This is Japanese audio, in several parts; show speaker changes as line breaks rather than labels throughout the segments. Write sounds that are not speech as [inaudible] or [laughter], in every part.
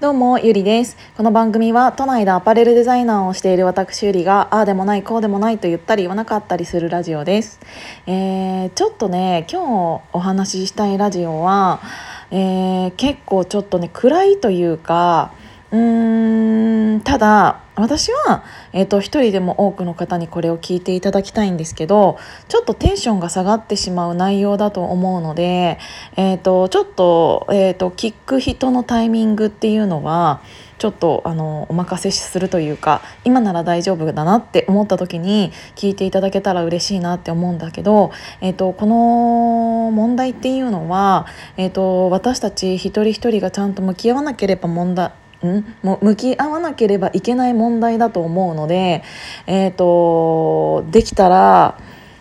どうも、ゆりです。この番組は都内でアパレルデザイナーをしている私ゆりが、ああでもない、こうでもないと言ったり言わなかったりするラジオです。えー、ちょっとね、今日お話ししたいラジオは、えー、結構ちょっとね、暗いというか、うーんただ私は、えーと、一人でも多くの方にこれを聞いていただきたいんですけどちょっとテンションが下がってしまう内容だと思うので、えーと、ちょっと,、えーと、聞く人のタイミングっていうのはちょっとあのお任せするというか今なら大丈夫だなって思った時に聞いていただけたら嬉しいなって思うんだけど、えー、とこの問題っていうのは、えー、と私たち一人一人がちゃんと向き合わなければ問題ん？もう向き合わなければいけない問題だと思うので、えーと、できたら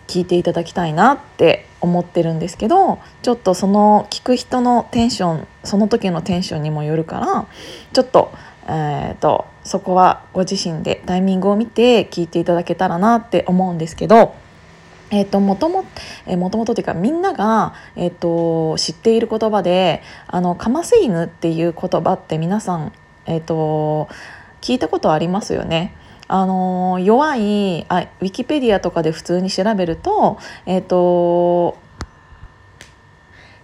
聞いていただきたいなって思ってるんですけどちょっとその聞く人のテンションその時のテンションにもよるからちょっと,、えーと、そこはご自身でタイミングを見て聞いていただけたらなって思うんですけど。えーと、もともえー、もともとというかみんなが、えー、と知っている言葉で「あのかませ犬」っていう言葉って皆さんえーと、聞いたことありますよね。あの弱いあウィキペディアとかで普通に調べると,、えーと、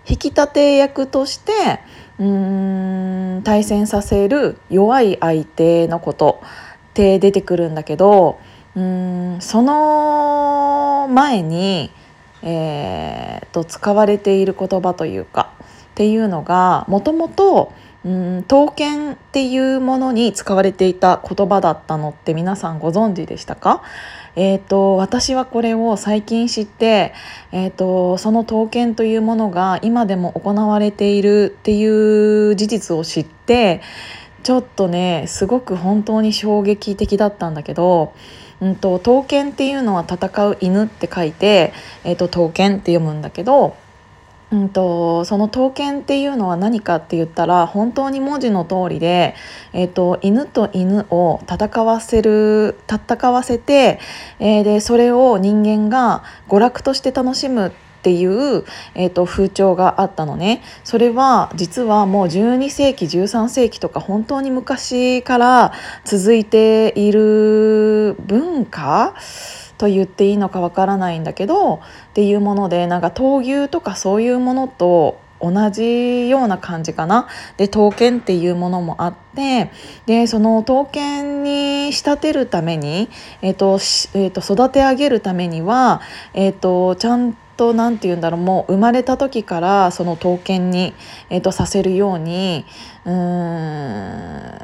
引き立て役としてうん対戦させる弱い相手のことって出てくるんだけどうんその前に、えーと使われている言葉というかっていうのがもともとうん刀剣っていうものに使われていた言葉だったのって皆さんご存知でしたか？えーと、私はこれを最近知って、えーと、その刀剣というものが今でも行われているっていう事実を知ってちょっとねすごく本当に衝撃的だったんだけど、うんと、刀剣っていうのは戦う犬って書いて、えーと刀剣って読むんだけどうんと、その刀剣っていうのは何かって言ったら本当に文字の通りで、えーと、犬と犬を戦わせる戦わせて、えー、でそれを人間が娯楽として楽しむっていう、えーと、風潮があったのね。それは実はもう12世紀13世紀とか本当に昔から続いている文化と言っていいのかわからないんだけどっていうものでなんか闘牛とかそういうものと同じような感じかなで刀剣っていうものもあってでその刀剣に仕立てるために、えーとえー、と育て上げるためには、えーと、ちゃんと何て言うんだろうもう生まれた時からその刀剣に、えーと、させるようにうーん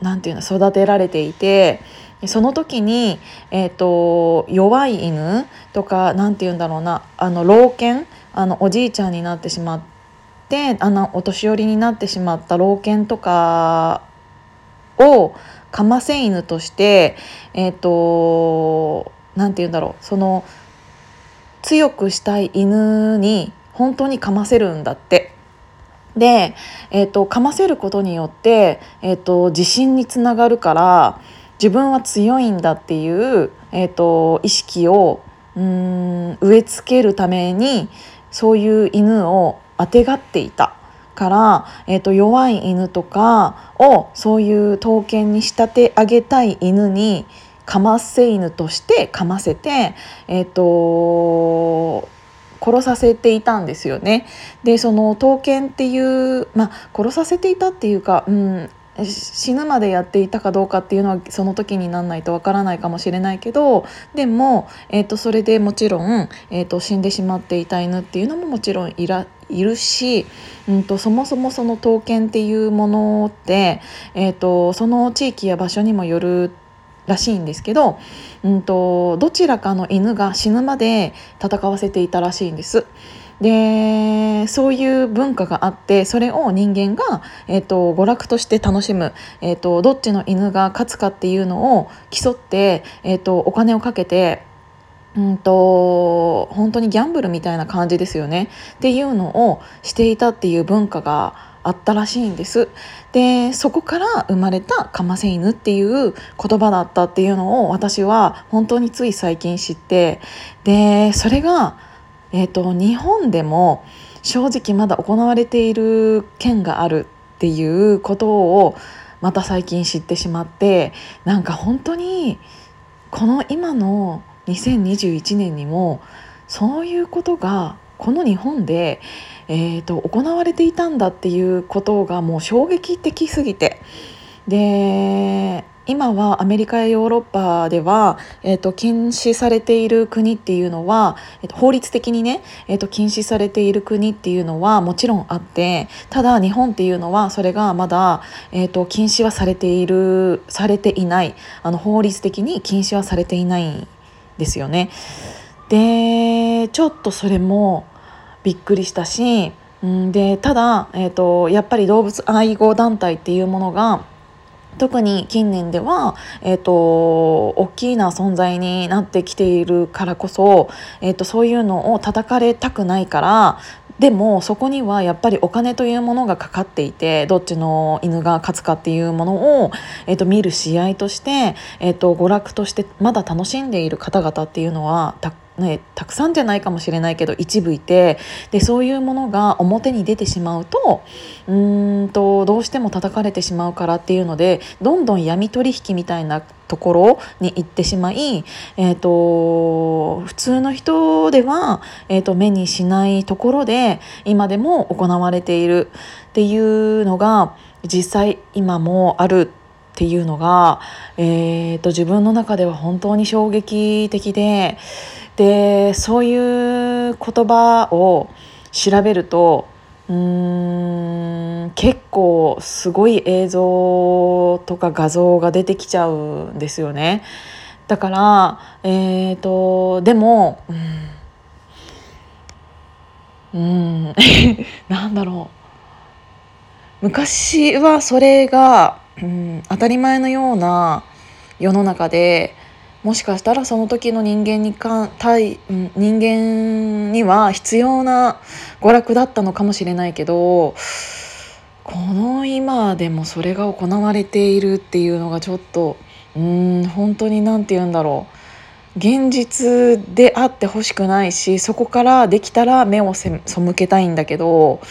何て言うの育てられていて。その時に、えーと、弱い犬とか何て言うんだろうなあの老犬あのおじいちゃんになってしまってあのお年寄りになってしまった老犬とかをかませ犬としてえっ、ー、と何て言うんだろうその強くしたい犬に本当にかませるんだって。で、えーと、かませることによって、えーと自信につながるから自分は強いんだっていう、えーと、意識をうん植え付けるためにそういう犬をあてがっていたから、えーと、弱い犬とかをそういう刀剣に仕立て上げたい犬にかませ犬としてかませて、えーと殺させていたんですよね。でその刀剣っていうまあ殺させていたっていうか、うん、死ぬまでやっていたかどうかっていうのはその時になんないとわからないかもしれないけどでも、えーと、それでもちろん、えーと、死んでしまっていた犬っていうのももちろんいらいるし、うんと、そもそもその刀剣っていうものって、えー、とその地域や場所にもよるらしいんですけど、うんとどちらかの犬が死ぬまで戦わせていたらしいんです。でそういう文化があってそれを人間が、えーと、娯楽として楽しむ、えーと、どっちの犬が勝つかっていうのを競って、えーと、お金をかけてうんと本当にギャンブルみたいな感じですよね。っていうのをしていたっていう文化があったらしいんです。でそこから生まれたかませ犬っていう言葉だったっていうのを私は本当につい最近知ってでそれがえーと、日本でも正直まだ行われている県があるっていうことをまた最近知ってしまってなんか本当にこの今の2021年にもそういうことがこの日本で、えーと、行われていたんだっていうことがもう衝撃的すぎて。で今はアメリカやヨーロッパでは、えーと、禁止されている国っていうのは、えーと、法律的にね、えーと禁止されている国っていうのはもちろんあってただ日本っていうのはそれがまだ、えー、と禁止はされているされていないあの法律的に禁止はされていないんですよね。でちょっとそれもびっくりしたし、うん、でただ、えー、とやっぱり動物愛護団体っていうものが特に近年では、えーと、大きな存在になってきているからこそ、えーと、そういうのを叩かれたくないからでもそこにはやっぱりお金というものがかかっていてどっちの犬が勝つかっていうものを、えーと、見る試合として、えー、と娯楽としてまだ楽しんでいる方々っていうのはたくね、たくさんじゃないかもしれないけど一部いてでそういうものが表に出てしまうとうんとどうしても叩かれてしまうからっていうのでどんどん闇取引みたいなところに行ってしまい、えーと、普通の人では、えーと目にしないところで今でも行われているっていうのが実際今もあるっていうのが、えーと自分の中では本当に衝撃的で。でそういう言葉を調べるとうん結構すごい映像とか画像が出てきちゃうんですよね。だからえっ、ー、とでもうん、うん、[laughs] なんだろう昔はそれが、うん、当たり前のような世の中でもしかしたらその時の人間にか対人間には必要な娯楽だったのかもしれないけどこの今でもそれが行われているっていうのがちょっとうん本当に何て言うんだろう現実であってほしくないしそこからできたら目を背けたいんだけど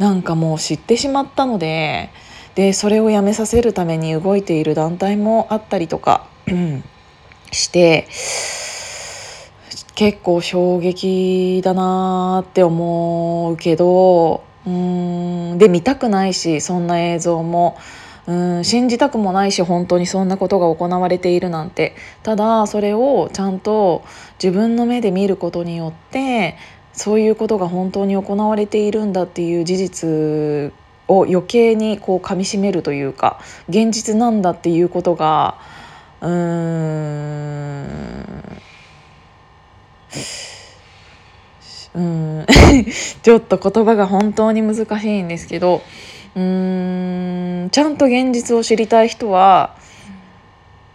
なんかもう知ってしまったのででそれをやめさせるために動いている団体もあったりとか。して結構衝撃だなって思うけどうんで見たくないしそんな映像も。うん信じたくもないし本当にそんなことが行われているなんてただそれをちゃんと自分の目で見ることによってそういうことが本当に行われているんだっていう事実を余計にこう噛みしめるというか現実なんだっていうことがうん。うん。[laughs] ちょっと言葉が本当に難しいんですけどうーん。ちゃんと現実を知りたい人は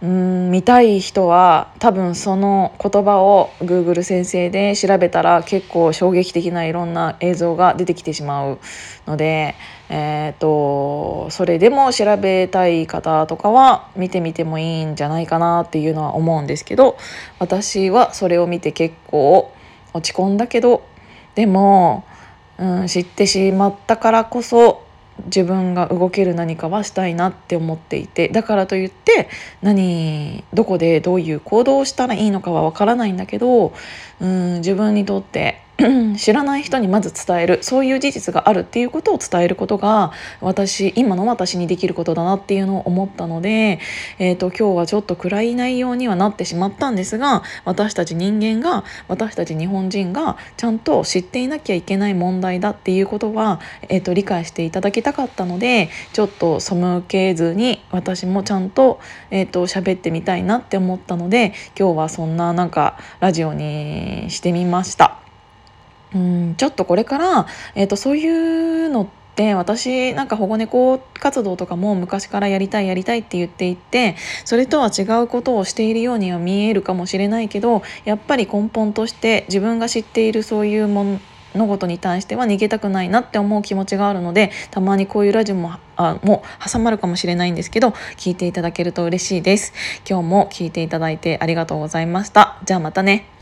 うん見たい人は多分その言葉を Google 先生で調べたら結構衝撃的ないろんな映像が出てきてしまうので、えーと、それでも調べたい方とかは見てみてもいいんじゃないかなっていうのは思うんですけど私はそれを見て結構落ち込んだけどでも、うん、知ってしまったからこそ自分が動ける何かはしたいなって思っていてだからといって何どこでどういう行動をしたらいいのかはわからないんだけどうん自分にとって [clears throat] 知らない人にまず伝えるそういう事実があるっていうことを伝えることが私今の私にできることだなっていうのを思ったので、えーと、今日はちょっと暗い内容にはなってしまったんですが私たち人間が私たち日本人がちゃんと知っていなきゃいけない問題だっていうことは、えーと、理解していただきたかったのでちょっと背けずに私もちゃんと,、えーと喋ってみたいなって思ったので今日はそんななんかラジオにしてみました。うんちょっとこれから、えーと、そういうのって私なんか保護猫活動とかも昔からやりたいやりたいって言っていてそれとは違うことをしているようには見えるかもしれないけどやっぱり根本として自分が知っているそういうもの事に対しては逃げたくないなって思う気持ちがあるのでたまにこういうラジオもあもう挟まるかもしれないんですけど聞いていただけると嬉しいです。今日も聞いていただいてありがとうございました。じゃあまたね。